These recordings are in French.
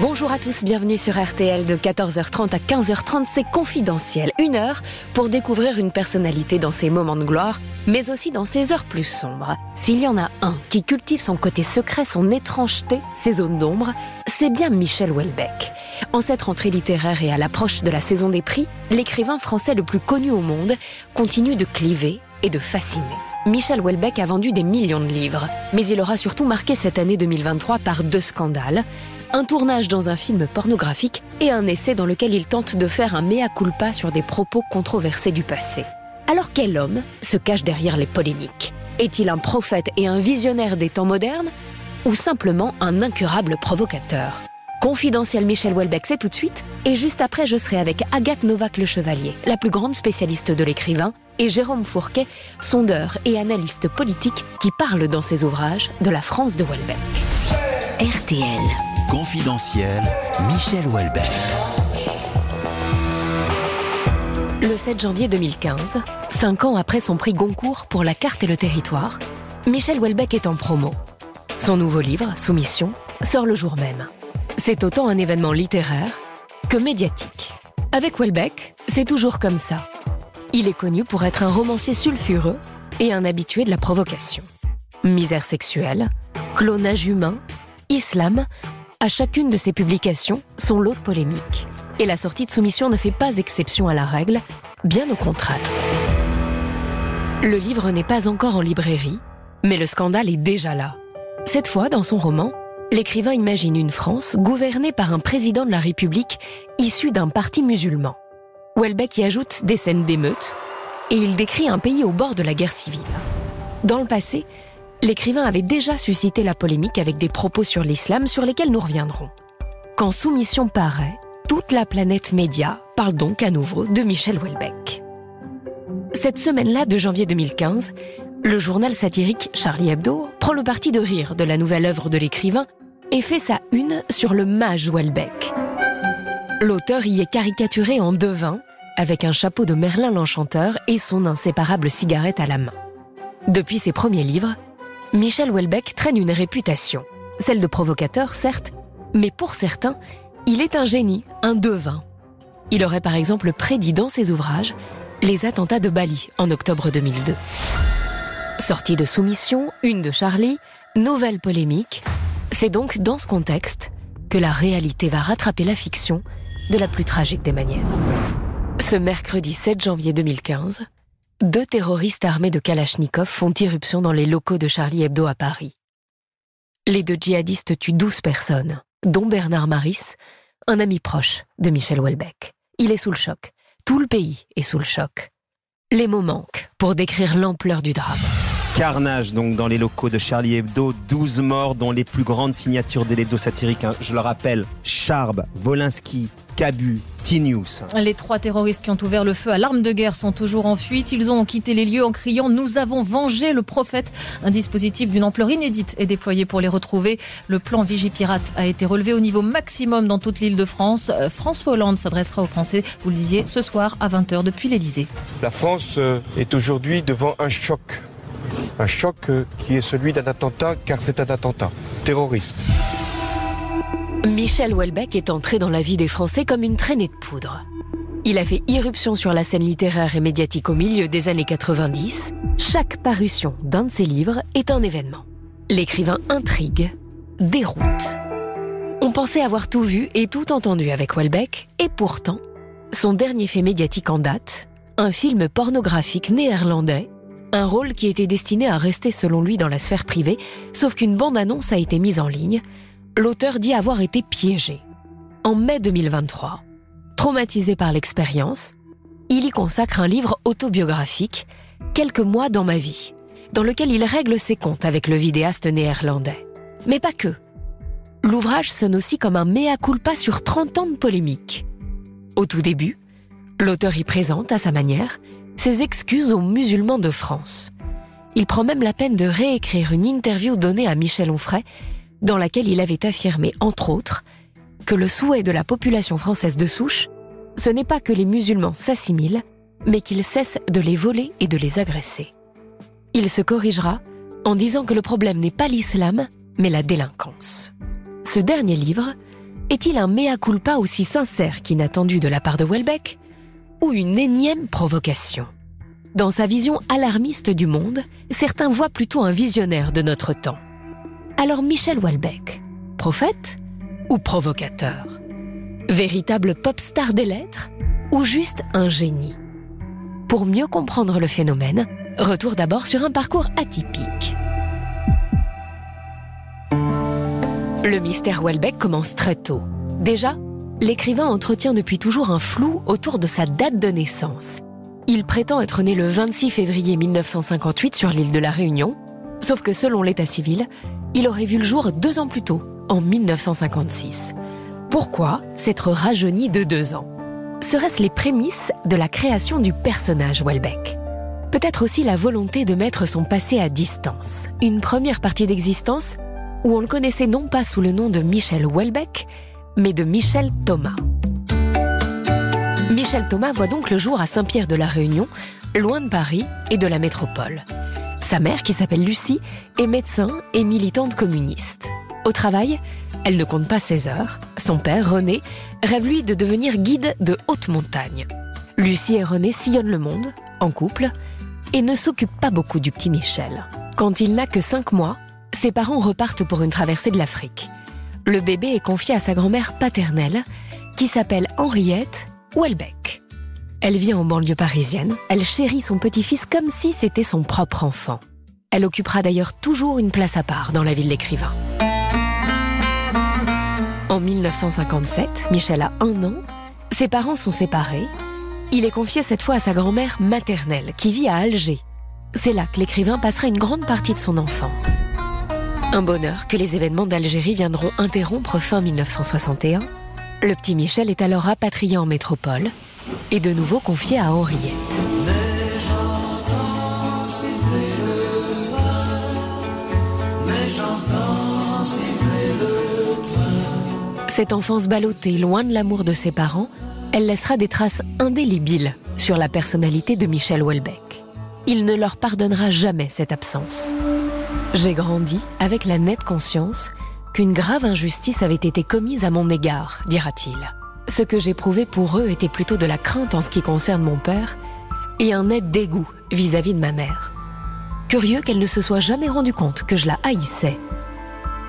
Bonjour à tous, bienvenue sur RTL de 14h30 à 15h30, c'est confidentiel. Une heure pour découvrir une personnalité dans ses moments de gloire, mais aussi dans ses heures plus sombres. S'il y en a un qui cultive son côté secret, son étrangeté, ses zones d'ombre, c'est bien Michel Houellebecq. En cette rentrée littéraire et à l'approche de la saison des prix, l'écrivain français le plus connu au monde continue de cliver et de fasciner. Michel Houellebecq a vendu des millions de livres, mais il aura surtout marqué cette année 2023 par deux scandales un tournage dans un film pornographique et un essai dans lequel il tente de faire un mea culpa sur des propos controversés du passé. Alors quel homme se cache derrière les polémiques? Est-il un prophète et un visionnaire des temps modernes ou simplement un incurable provocateur? Confidentiel Michel Houellebecq, c'est tout de suite. Et juste après, je serai avec Agathe Novak Le Chevalier, la plus grande spécialiste de l'écrivain, et Jérôme Fourquet, sondeur et analyste politique qui parle dans ses ouvrages de la France de Houellebecq. RTL. Confidentiel, Michel Houellebecq. Le 7 janvier 2015, cinq ans après son prix Goncourt pour la carte et le territoire, Michel Houellebecq est en promo. Son nouveau livre, Soumission, sort le jour même. C'est autant un événement littéraire que médiatique. Avec Houellebecq, c'est toujours comme ça. Il est connu pour être un romancier sulfureux et un habitué de la provocation. Misère sexuelle, clonage humain, islam, à chacune de ses publications, son lot de polémiques. Et la sortie de soumission ne fait pas exception à la règle, bien au contraire. Le livre n'est pas encore en librairie, mais le scandale est déjà là. Cette fois, dans son roman, l'écrivain imagine une France gouvernée par un président de la République issu d'un parti musulman. Welbeck y ajoute des scènes d'émeutes, et il décrit un pays au bord de la guerre civile. Dans le passé, l'écrivain avait déjà suscité la polémique avec des propos sur l'islam sur lesquels nous reviendrons. Quand Soumission paraît, toute la planète média parle donc à nouveau de Michel Houellebecq. Cette semaine-là de janvier 2015, le journal satirique Charlie Hebdo prend le parti de rire de la nouvelle œuvre de l'écrivain et fait sa une sur le mage Houellebecq. L'auteur y est caricaturé en devin, avec un chapeau de Merlin l'Enchanteur et son inséparable cigarette à la main. Depuis ses premiers livres, Michel Houellebecq traîne une réputation. Celle de provocateur, certes, mais pour certains, il est un génie, un devin. Il aurait par exemple prédit dans ses ouvrages les attentats de Bali en octobre 2002. Sortie de soumission, une de Charlie, nouvelle polémique. C'est donc dans ce contexte que la réalité va rattraper la fiction de la plus tragique des manières. Ce mercredi 7 janvier 2015, deux terroristes armés de Kalachnikov font irruption dans les locaux de Charlie Hebdo à Paris. Les deux djihadistes tuent 12 personnes, dont Bernard Maris, un ami proche de Michel Houellebecq. Il est sous le choc. Tout le pays est sous le choc. Les mots manquent pour décrire l'ampleur du drame. Carnage donc dans les locaux de Charlie Hebdo, 12 morts dont les plus grandes signatures de l'hebdo hein, je le rappelle, Charb, Volinsky, Cabu, T-News. Les trois terroristes qui ont ouvert le feu à l'arme de guerre sont toujours en fuite. Ils ont quitté les lieux en criant Nous avons vengé le prophète. Un dispositif d'une ampleur inédite est déployé pour les retrouver. Le plan Vigipirate a été relevé au niveau maximum dans toute l'île de France. Euh, François Hollande s'adressera aux Français, vous le disiez, ce soir à 20h depuis l'Elysée. La France euh, est aujourd'hui devant un choc. Un choc euh, qui est celui d'un attentat, car c'est un attentat terroriste. Michel Houellebecq est entré dans la vie des Français comme une traînée de poudre. Il a fait irruption sur la scène littéraire et médiatique au milieu des années 90. Chaque parution d'un de ses livres est un événement. L'écrivain intrigue, déroute. On pensait avoir tout vu et tout entendu avec Houellebecq, et pourtant, son dernier fait médiatique en date, un film pornographique néerlandais, un rôle qui était destiné à rester selon lui dans la sphère privée, sauf qu'une bande-annonce a été mise en ligne l'auteur dit avoir été piégé. En mai 2023, traumatisé par l'expérience, il y consacre un livre autobiographique, Quelques mois dans ma vie, dans lequel il règle ses comptes avec le vidéaste néerlandais. Mais pas que. L'ouvrage sonne aussi comme un mea culpa sur 30 ans de polémique. Au tout début, l'auteur y présente, à sa manière, ses excuses aux musulmans de France. Il prend même la peine de réécrire une interview donnée à Michel Onfray dans laquelle il avait affirmé, entre autres, que le souhait de la population française de souche, ce n'est pas que les musulmans s'assimilent, mais qu'ils cessent de les voler et de les agresser. Il se corrigera en disant que le problème n'est pas l'islam, mais la délinquance. Ce dernier livre Est-il un mea culpa aussi sincère qu'inattendu de la part de Welbeck ou une énième provocation? Dans sa vision alarmiste du monde, certains voient plutôt un visionnaire de notre temps. Alors Michel Welbeck, prophète ou provocateur? Véritable pop star des lettres ou juste un génie? Pour mieux comprendre le phénomène, retour d'abord sur un parcours atypique. Le mystère Welbeck commence très tôt. Déjà, l'écrivain entretient depuis toujours un flou autour de sa date de naissance. Il prétend être né le 26 février 1958 sur l'île de la Réunion, sauf que selon l'état civil, il aurait vu le jour deux ans plus tôt, en 1956. Pourquoi s'être rajeuni de deux ans? Serait-ce les prémices de la création du personnage Welbeck? Peut-être aussi la volonté de mettre son passé à distance. Une première partie d'existence où on le connaissait non pas sous le nom de Michel Welbeck, mais de Michel Thomas. Michel Thomas voit donc le jour à Saint-Pierre de la Réunion, loin de Paris et de la métropole. Sa mère, qui s'appelle Lucie, est médecin et militante communiste. Au travail, elle ne compte pas ses heures. Son père, René, rêve lui de devenir guide de haute montagne. Lucie et René sillonnent le monde, en couple, et ne s'occupent pas beaucoup du petit Michel. Quand il n'a que 5 mois, ses parents repartent pour une traversée de l'Afrique. Le bébé est confié à sa grand-mère paternelle, qui s'appelle Henriette Welbeck. Elle vit en banlieue parisienne, elle chérit son petit-fils comme si c'était son propre enfant. Elle occupera d'ailleurs toujours une place à part dans la vie de l'écrivain. En 1957, Michel a un an, ses parents sont séparés. Il est confié cette fois à sa grand-mère maternelle, qui vit à Alger. C'est là que l'écrivain passera une grande partie de son enfance. Un bonheur que les événements d'Algérie viendront interrompre fin 1961. Le petit Michel est alors rapatrié en métropole et de nouveau confié à Henriette. Cette enfance ballottée, loin de l'amour de ses parents, elle laissera des traces indélébiles sur la personnalité de Michel Houellebecq. Il ne leur pardonnera jamais cette absence. J'ai grandi avec la nette conscience qu'une grave injustice avait été commise à mon égard, dira-t-il. Ce que j'éprouvais pour eux était plutôt de la crainte en ce qui concerne mon père et un net dégoût vis-à-vis de ma mère. Curieux qu'elle ne se soit jamais rendue compte que je la haïssais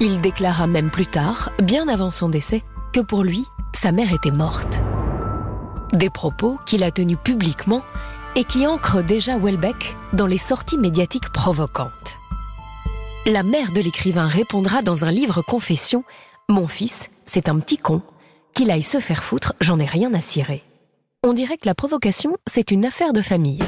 il déclara même plus tard, bien avant son décès, que pour lui, sa mère était morte. Des propos qu'il a tenus publiquement et qui ancrent déjà Welbeck dans les sorties médiatiques provocantes. La mère de l'écrivain répondra dans un livre confession Mon fils, c'est un petit con. Qu'il aille se faire foutre, j'en ai rien à cirer. On dirait que la provocation, c'est une affaire de famille.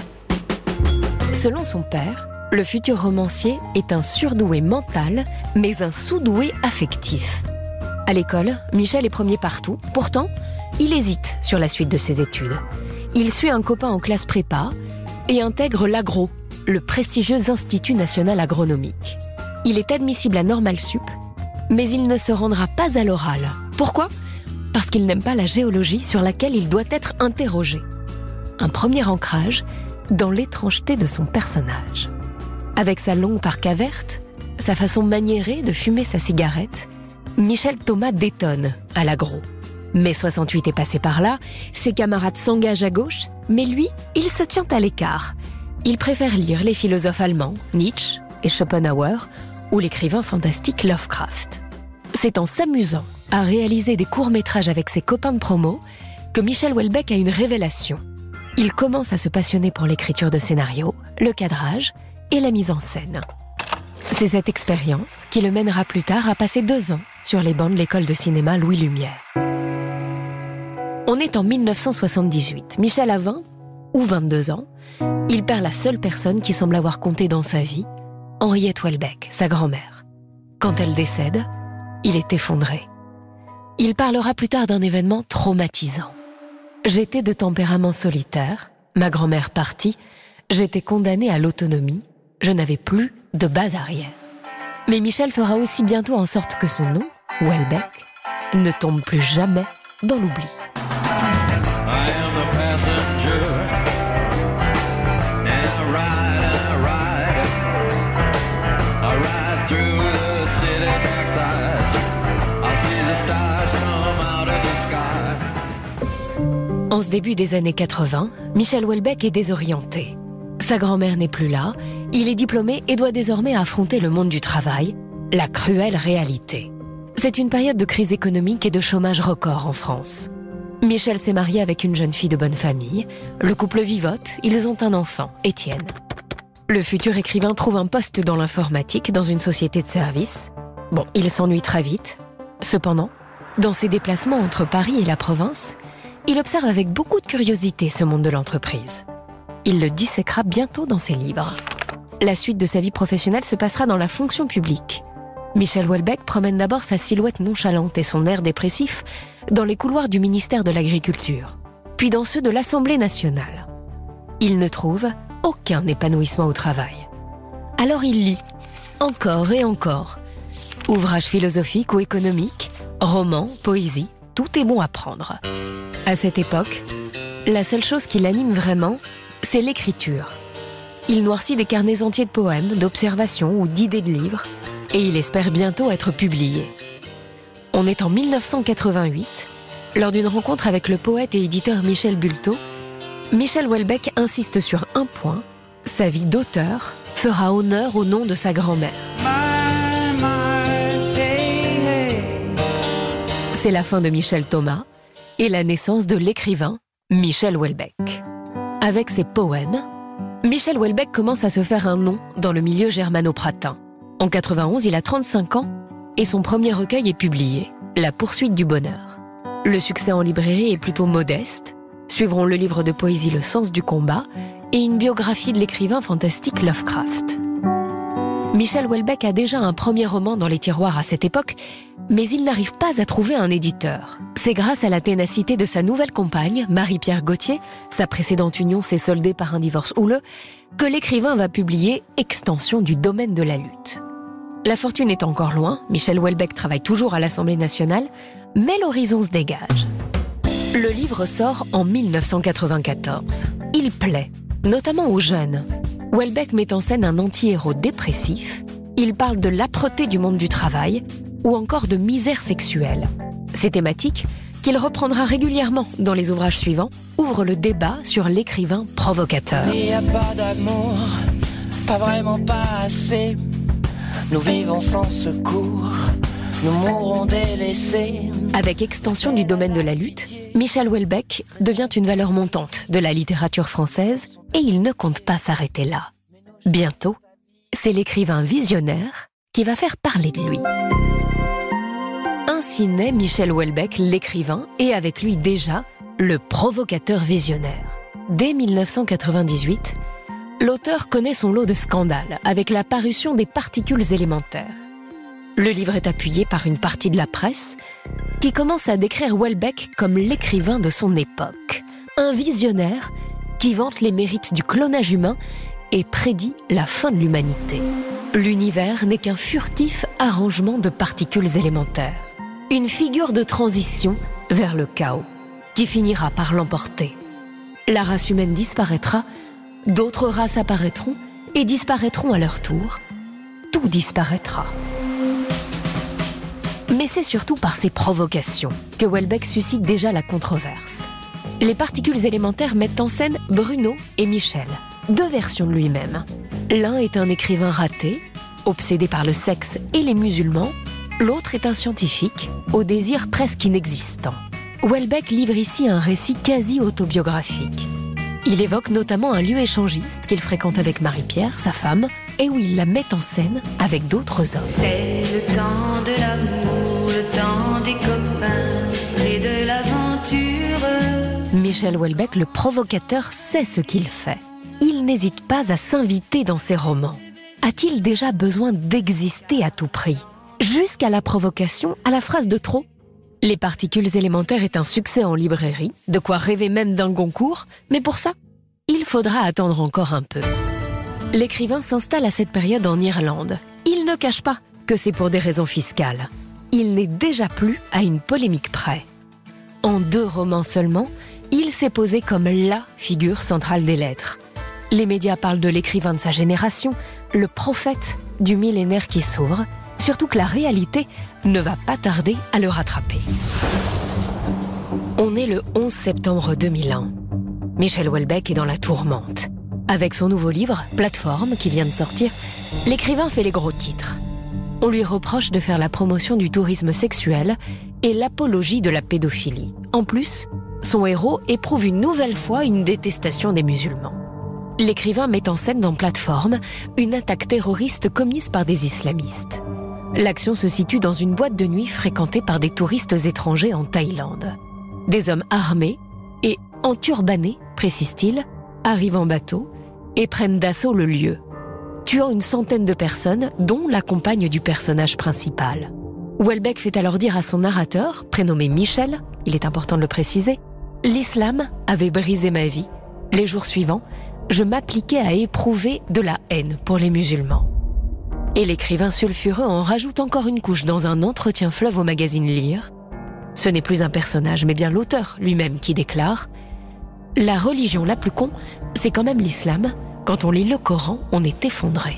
Selon son père, le futur romancier est un surdoué mental, mais un sous-doué affectif. À l'école, Michel est premier partout. Pourtant, il hésite sur la suite de ses études. Il suit un copain en classe prépa et intègre l'agro, le prestigieux Institut national agronomique. Il est admissible à Normal Sup, mais il ne se rendra pas à l'oral. Pourquoi? Parce qu'il n'aime pas la géologie sur laquelle il doit être interrogé. Un premier ancrage dans l'étrangeté de son personnage. Avec sa longue parka verte, sa façon maniérée de fumer sa cigarette, Michel Thomas détonne à l'agro. Mai 68 est passé par là, ses camarades s'engagent à gauche, mais lui, il se tient à l'écart. Il préfère lire les philosophes allemands, Nietzsche et Schopenhauer, ou l'écrivain fantastique Lovecraft. C'est en s'amusant à réaliser des courts-métrages avec ses copains de promo que Michel Houellebecq a une révélation. Il commence à se passionner pour l'écriture de scénarios, le cadrage et la mise en scène. C'est cette expérience qui le mènera plus tard à passer deux ans sur les bancs de l'école de cinéma Louis Lumière. On est en 1978. Michel a 20 ou 22 ans. Il perd la seule personne qui semble avoir compté dans sa vie, Henriette Welbeck, sa grand-mère. Quand elle décède, il est effondré. Il parlera plus tard d'un événement traumatisant. J'étais de tempérament solitaire, ma grand-mère partie, j'étais condamné à l'autonomie je n'avais plus de base arrière. Mais Michel fera aussi bientôt en sorte que ce nom, Welbeck, ne tombe plus jamais dans l'oubli. Début des années 80, Michel Houellebecq est désorienté. Sa grand-mère n'est plus là, il est diplômé et doit désormais affronter le monde du travail, la cruelle réalité. C'est une période de crise économique et de chômage record en France. Michel s'est marié avec une jeune fille de bonne famille. Le couple vivote, ils ont un enfant, Étienne. Le futur écrivain trouve un poste dans l'informatique dans une société de services. Bon, il s'ennuie très vite. Cependant, dans ses déplacements entre Paris et la province, il observe avec beaucoup de curiosité ce monde de l'entreprise. Il le disséquera bientôt dans ses livres. La suite de sa vie professionnelle se passera dans la fonction publique. Michel Houellebecq promène d'abord sa silhouette nonchalante et son air dépressif dans les couloirs du ministère de l'Agriculture, puis dans ceux de l'Assemblée nationale. Il ne trouve aucun épanouissement au travail. Alors il lit, encore et encore. Ouvrages philosophiques ou économiques, romans, poésie, tout est bon à prendre. À cette époque, la seule chose qui l'anime vraiment, c'est l'écriture. Il noircit des carnets entiers de poèmes, d'observations ou d'idées de livres, et il espère bientôt être publié. On est en 1988, lors d'une rencontre avec le poète et éditeur Michel Bulto, Michel Houellebecq insiste sur un point, sa vie d'auteur fera honneur au nom de sa grand-mère. C'est la fin de Michel Thomas et la naissance de l'écrivain Michel Houellebecq. Avec ses poèmes, Michel Houellebecq commence à se faire un nom dans le milieu germano-pratin. En 91, il a 35 ans et son premier recueil est publié, La poursuite du bonheur. Le succès en librairie est plutôt modeste. Suivront le livre de poésie Le sens du combat et une biographie de l'écrivain fantastique Lovecraft. Michel Houellebecq a déjà un premier roman dans les tiroirs à cette époque, mais il n'arrive pas à trouver un éditeur. C'est grâce à la ténacité de sa nouvelle compagne, Marie-Pierre Gauthier, sa précédente union s'est soldée par un divorce houleux, que l'écrivain va publier Extension du domaine de la lutte. La fortune est encore loin, Michel Houellebecq travaille toujours à l'Assemblée nationale, mais l'horizon se dégage. Le livre sort en 1994. Il plaît, notamment aux jeunes. Houellebecq met en scène un anti-héros dépressif. Il parle de l'âpreté du monde du travail ou encore de misère sexuelle. Ces thématiques, qu'il reprendra régulièrement dans les ouvrages suivants, ouvrent le débat sur l'écrivain provocateur. Il n'y a pas d'amour, pas vraiment pas assez. Nous vivons sans secours, nous mourrons délaissés. Avec extension du domaine de la lutte, Michel Houellebecq devient une valeur montante de la littérature française et il ne compte pas s'arrêter là. Bientôt, c'est l'écrivain visionnaire qui va faire parler de lui. Ainsi naît Michel Houellebecq, l'écrivain, et avec lui déjà le provocateur visionnaire. Dès 1998, l'auteur connaît son lot de scandales avec la parution des particules élémentaires. Le livre est appuyé par une partie de la presse qui commence à décrire Houellebecq comme l'écrivain de son époque, un visionnaire qui vante les mérites du clonage humain et prédit la fin de l'humanité. L'univers n'est qu'un furtif arrangement de particules élémentaires, une figure de transition vers le chaos qui finira par l'emporter. La race humaine disparaîtra D'autres races apparaîtront et disparaîtront à leur tour. Tout disparaîtra. Mais c'est surtout par ses provocations que Welbeck suscite déjà la controverse. Les particules élémentaires mettent en scène Bruno et Michel, deux versions de lui-même. L'un est un écrivain raté, obsédé par le sexe et les musulmans, l'autre est un scientifique, au désir presque inexistant. Welbeck livre ici un récit quasi autobiographique. Il évoque notamment un lieu échangiste qu'il fréquente avec Marie-Pierre, sa femme, et où il la met en scène avec d'autres hommes. C'est le temps de l'amour, le temps des copains et de l'aventure. Michel Houellebecq, le provocateur, sait ce qu'il fait. Il n'hésite pas à s'inviter dans ses romans. A-t-il déjà besoin d'exister à tout prix? Jusqu'à la provocation, à la phrase de trop les particules élémentaires est un succès en librairie, de quoi rêver même d'un Goncourt, mais pour ça, il faudra attendre encore un peu. L'écrivain s'installe à cette période en Irlande. Il ne cache pas que c'est pour des raisons fiscales. Il n'est déjà plus à une polémique près. En deux romans seulement, il s'est posé comme LA figure centrale des lettres. Les médias parlent de l'écrivain de sa génération, le prophète du millénaire qui s'ouvre, surtout que la réalité ne va pas tarder à le rattraper. On est le 11 septembre 2001. Michel Houellebecq est dans la tourmente. Avec son nouveau livre, Plateforme, qui vient de sortir, l'écrivain fait les gros titres. On lui reproche de faire la promotion du tourisme sexuel et l'apologie de la pédophilie. En plus, son héros éprouve une nouvelle fois une détestation des musulmans. L'écrivain met en scène dans Plateforme une attaque terroriste commise par des islamistes. L'action se situe dans une boîte de nuit fréquentée par des touristes étrangers en Thaïlande. Des hommes armés et enturbanés, précise-t-il, arrivent en bateau et prennent d'assaut le lieu, tuant une centaine de personnes, dont la compagne du personnage principal. Welbeck fait alors dire à son narrateur, prénommé Michel, il est important de le préciser, L'islam avait brisé ma vie. Les jours suivants, je m'appliquais à éprouver de la haine pour les musulmans. Et l'écrivain sulfureux en rajoute encore une couche dans un entretien fleuve au magazine Lire. Ce n'est plus un personnage, mais bien l'auteur lui-même qui déclare La religion la plus con, c'est quand même l'islam. Quand on lit le Coran, on est effondré.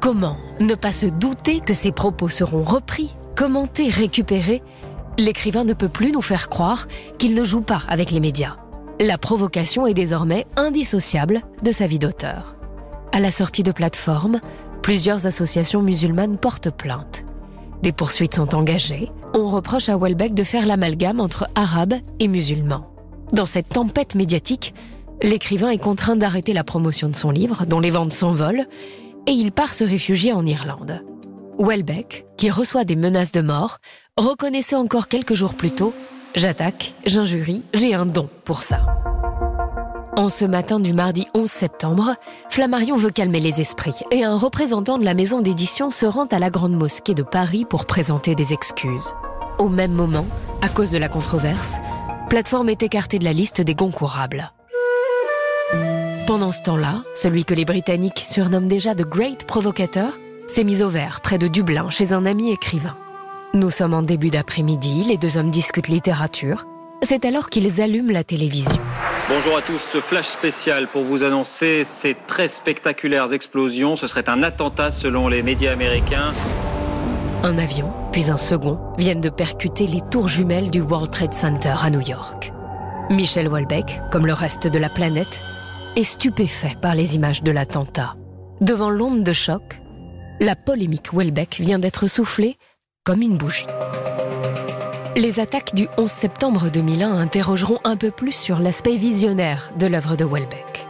Comment ne pas se douter que ces propos seront repris, commentés, récupérés? L'écrivain ne peut plus nous faire croire qu'il ne joue pas avec les médias. La provocation est désormais indissociable de sa vie d'auteur. À la sortie de plateforme, plusieurs associations musulmanes portent plainte. Des poursuites sont engagées. On reproche à Welbeck de faire l'amalgame entre arabes et musulmans. Dans cette tempête médiatique, l'écrivain est contraint d'arrêter la promotion de son livre, dont les ventes s'envolent, et il part se réfugier en Irlande. Welbeck, qui reçoit des menaces de mort, reconnaissait encore quelques jours plus tôt J'attaque, j'injurie, j'ai un don pour ça. En ce matin du mardi 11 septembre, Flammarion veut calmer les esprits et un représentant de la maison d'édition se rend à la Grande Mosquée de Paris pour présenter des excuses. Au même moment, à cause de la controverse, Plateforme est écartée de la liste des goncourables. Pendant ce temps-là, celui que les Britanniques surnomment déjà The Great Provocateur s'est mis au vert près de Dublin chez un ami écrivain. Nous sommes en début d'après-midi, les deux hommes discutent littérature. C'est alors qu'ils allument la télévision. Bonjour à tous, ce flash spécial pour vous annoncer ces très spectaculaires explosions. Ce serait un attentat selon les médias américains. Un avion, puis un second, viennent de percuter les tours jumelles du World Trade Center à New York. Michel Houellebecq, comme le reste de la planète, est stupéfait par les images de l'attentat. Devant l'onde de choc, la polémique Houellebecq vient d'être soufflée comme une bougie. Les attaques du 11 septembre 2001 interrogeront un peu plus sur l'aspect visionnaire de l'œuvre de Welbeck.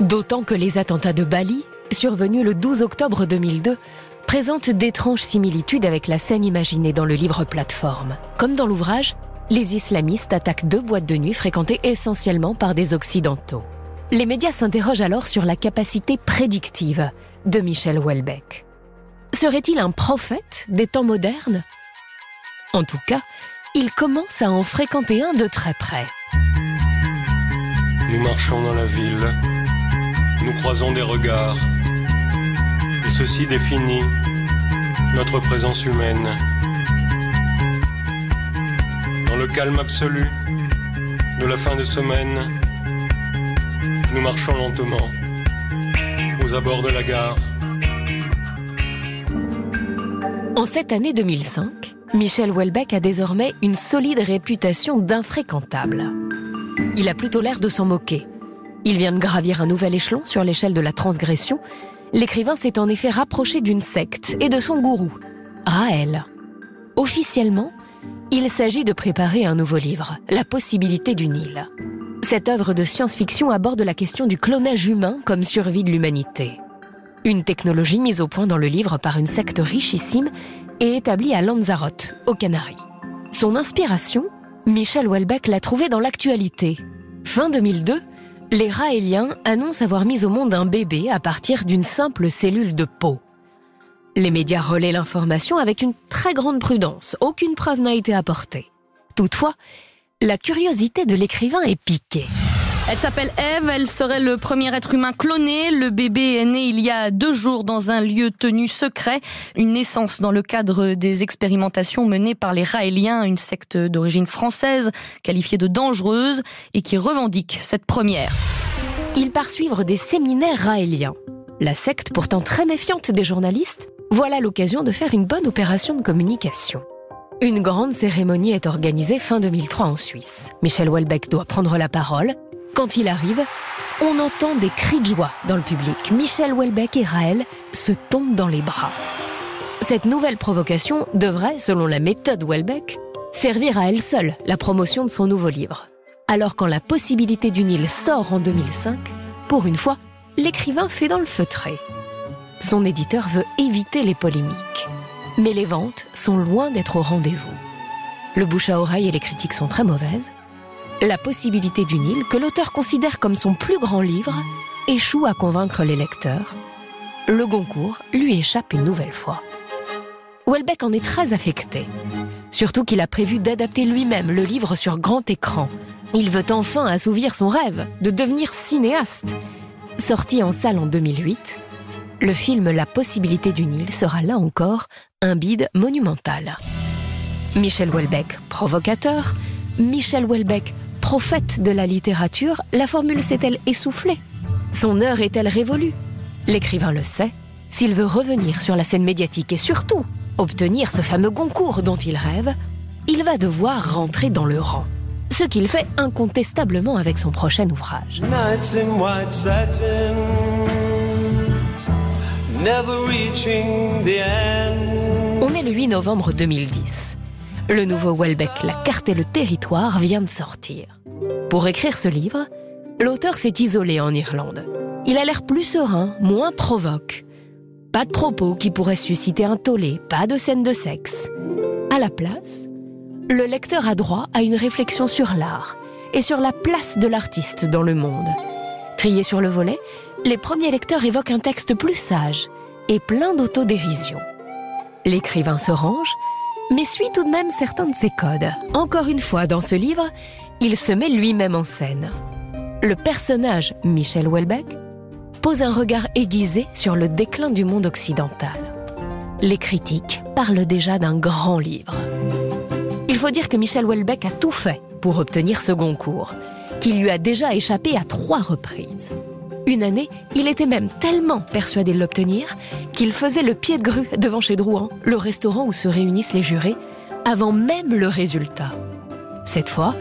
D'autant que les attentats de Bali, survenus le 12 octobre 2002, présentent d'étranges similitudes avec la scène imaginée dans le livre Plateforme. Comme dans l'ouvrage, les islamistes attaquent deux boîtes de nuit fréquentées essentiellement par des Occidentaux. Les médias s'interrogent alors sur la capacité prédictive de Michel Houellebecq. Serait-il un prophète des temps modernes? En tout cas, il commence à en fréquenter un de très près. Nous marchons dans la ville, nous croisons des regards, et ceci définit notre présence humaine. Dans le calme absolu de la fin de semaine, nous marchons lentement aux abords de la gare. En cette année 2005, Michel Houellebecq a désormais une solide réputation d'infréquentable. Il a plutôt l'air de s'en moquer. Il vient de gravir un nouvel échelon sur l'échelle de la transgression. L'écrivain s'est en effet rapproché d'une secte et de son gourou, Raël. Officiellement, il s'agit de préparer un nouveau livre, La possibilité du Nil. Cette œuvre de science-fiction aborde la question du clonage humain comme survie de l'humanité. Une technologie mise au point dans le livre par une secte richissime et établie à Lanzarote, aux Canaries. Son inspiration, Michel Houellebecq l'a trouvée dans l'actualité. Fin 2002, les Raéliens annoncent avoir mis au monde un bébé à partir d'une simple cellule de peau. Les médias relaient l'information avec une très grande prudence. Aucune preuve n'a été apportée. Toutefois, la curiosité de l'écrivain est piquée. Elle s'appelle Eve, elle serait le premier être humain cloné. Le bébé est né il y a deux jours dans un lieu tenu secret, une naissance dans le cadre des expérimentations menées par les Raéliens, une secte d'origine française qualifiée de dangereuse et qui revendique cette première. Il part suivre des séminaires raéliens. La secte, pourtant très méfiante des journalistes, voilà l'occasion de faire une bonne opération de communication. Une grande cérémonie est organisée fin 2003 en Suisse. Michel Houellebecq doit prendre la parole. Quand il arrive, on entend des cris de joie dans le public. Michel Houellebecq et Raël se tombent dans les bras. Cette nouvelle provocation devrait, selon la méthode Houellebecq, servir à elle seule la promotion de son nouveau livre. Alors quand la possibilité du Nil sort en 2005, pour une fois, l'écrivain fait dans le feutré. Son éditeur veut éviter les polémiques. Mais les ventes sont loin d'être au rendez-vous. Le bouche à oreille et les critiques sont très mauvaises. La possibilité du Nil, que l'auteur considère comme son plus grand livre, échoue à convaincre les lecteurs. Le Goncourt lui échappe une nouvelle fois. Houellebecq en est très affecté. Surtout qu'il a prévu d'adapter lui-même le livre sur grand écran. Il veut enfin assouvir son rêve de devenir cinéaste. Sorti en salle en 2008, le film La possibilité du Nil sera là encore un bide monumental. Michel Houellebecq, provocateur, Michel Houellebecq, prophète de la littérature, la formule s'est-elle essoufflée? Son heure est-elle révolue? L'écrivain le sait, s'il veut revenir sur la scène médiatique et surtout obtenir ce fameux concours dont il rêve, il va devoir rentrer dans le rang. Ce qu'il fait incontestablement avec son prochain ouvrage. On est le 8 novembre 2010. Le nouveau Welbeck, La carte et le territoire, vient de sortir. Pour écrire ce livre, l'auteur s'est isolé en Irlande. Il a l'air plus serein, moins provoque. Pas de propos qui pourraient susciter un tollé, pas de scène de sexe. À la place, le lecteur a droit à une réflexion sur l'art et sur la place de l'artiste dans le monde. Trié sur le volet, les premiers lecteurs évoquent un texte plus sage et plein d'autodérision. L'écrivain se range, mais suit tout de même certains de ses codes. Encore une fois, dans ce livre, il se met lui-même en scène. Le personnage, Michel Houellebecq, pose un regard aiguisé sur le déclin du monde occidental. Les critiques parlent déjà d'un grand livre. Il faut dire que Michel Houellebecq a tout fait pour obtenir ce Goncourt, qui lui a déjà échappé à trois reprises. Une année, il était même tellement persuadé de l'obtenir qu'il faisait le pied de grue devant chez Drouan, le restaurant où se réunissent les jurés, avant même le résultat. Cette fois,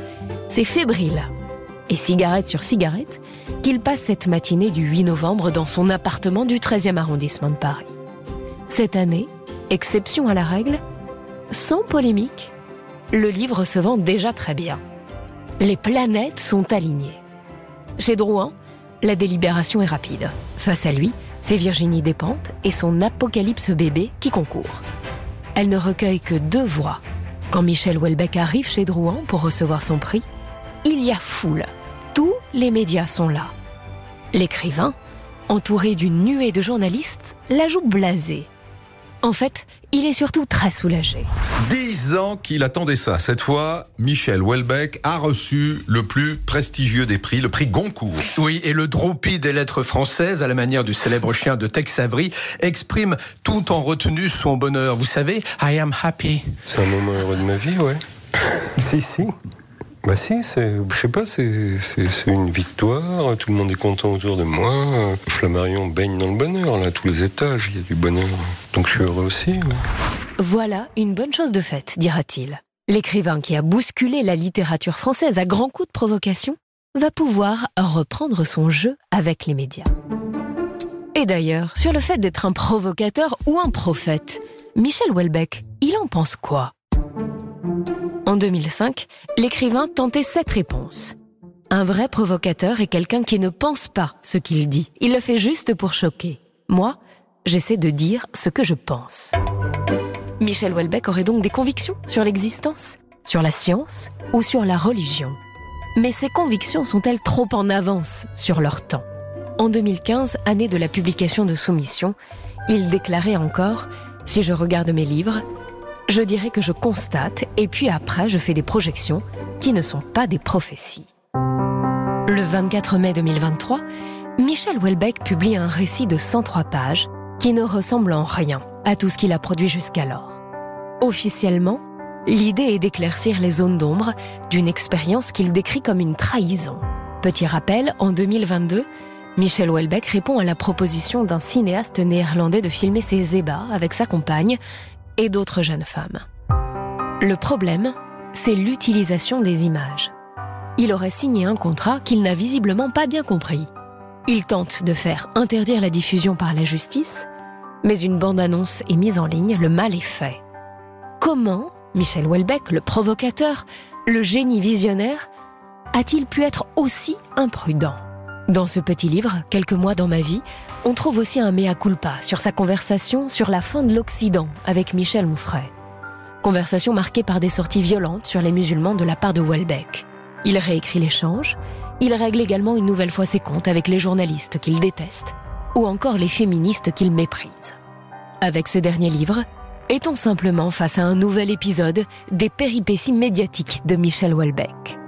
c'est fébrile, et cigarette sur cigarette, qu'il passe cette matinée du 8 novembre dans son appartement du 13e arrondissement de Paris. Cette année, exception à la règle, sans polémique, le livre se vend déjà très bien. Les planètes sont alignées. Chez Drouan, la délibération est rapide. Face à lui, c'est Virginie Despentes et son apocalypse bébé qui concourent. Elle ne recueille que deux voix. Quand Michel Houellebecq arrive chez Drouan pour recevoir son prix, il y a foule. Tous les médias sont là. L'écrivain, entouré d'une nuée de journalistes, la joue blasée. En fait, il est surtout très soulagé. Dix ans qu'il attendait ça. Cette fois, Michel Houellebecq a reçu le plus prestigieux des prix, le prix Goncourt. Oui, et le dropi des lettres françaises, à la manière du célèbre chien de Tex Avery, exprime tout en retenue son bonheur. Vous savez, I am happy. C'est un moment heureux de ma vie, ouais. si, si. Bah si, c'est, je sais pas, c'est, c'est, une victoire, tout le monde est content autour de moi. Flammarion baigne dans le bonheur, là, tous les étages, il y a du bonheur. Donc je suis heureux aussi. Voilà une bonne chose de faite, dira-t-il. L'écrivain qui a bousculé la littérature française à grands coups de provocation va pouvoir reprendre son jeu avec les médias. Et d'ailleurs, sur le fait d'être un provocateur ou un prophète, Michel Houellebecq, il en pense quoi? En 2005, l'écrivain tentait cette réponse. Un vrai provocateur est quelqu'un qui ne pense pas ce qu'il dit. Il le fait juste pour choquer. Moi, j'essaie de dire ce que je pense. Michel Houellebecq aurait donc des convictions sur l'existence, sur la science ou sur la religion. Mais ces convictions sont-elles trop en avance sur leur temps? En 2015, année de la publication de Soumission, il déclarait encore Si je regarde mes livres, je dirais que je constate et puis après je fais des projections qui ne sont pas des prophéties. Le 24 mai 2023, Michel Houellebecq publie un récit de 103 pages qui ne ressemble en rien à tout ce qu'il a produit jusqu'alors. Officiellement, l'idée est d'éclaircir les zones d'ombre d'une expérience qu'il décrit comme une trahison. Petit rappel, en 2022, Michel Houellebecq répond à la proposition d'un cinéaste néerlandais de filmer ses ébats avec sa compagne et d'autres jeunes femmes. Le problème, c'est l'utilisation des images. Il aurait signé un contrat qu'il n'a visiblement pas bien compris. Il tente de faire interdire la diffusion par la justice, mais une bande-annonce est mise en ligne, le mal est fait. Comment Michel Houellebecq, le provocateur, le génie visionnaire, a-t-il pu être aussi imprudent? Dans ce petit livre, Quelques mois dans ma vie, on trouve aussi un mea culpa sur sa conversation sur la fin de l'Occident avec Michel Onfray. Conversation marquée par des sorties violentes sur les musulmans de la part de Houellebecq. Il réécrit l'échange, il règle également une nouvelle fois ses comptes avec les journalistes qu'il déteste, ou encore les féministes qu'il méprise. Avec ce dernier livre, est-on simplement face à un nouvel épisode des péripéties médiatiques de Michel Houellebecq?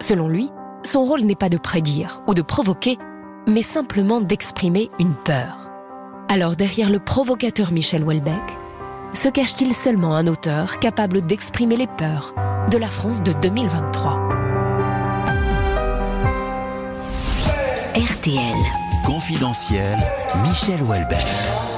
Selon lui, son rôle n'est pas de prédire ou de provoquer, mais simplement d'exprimer une peur. Alors derrière le provocateur Michel Houellebecq, se cache-t-il seulement un auteur capable d'exprimer les peurs de la France de 2023 RTL. Confidentiel, Michel Houellebecq.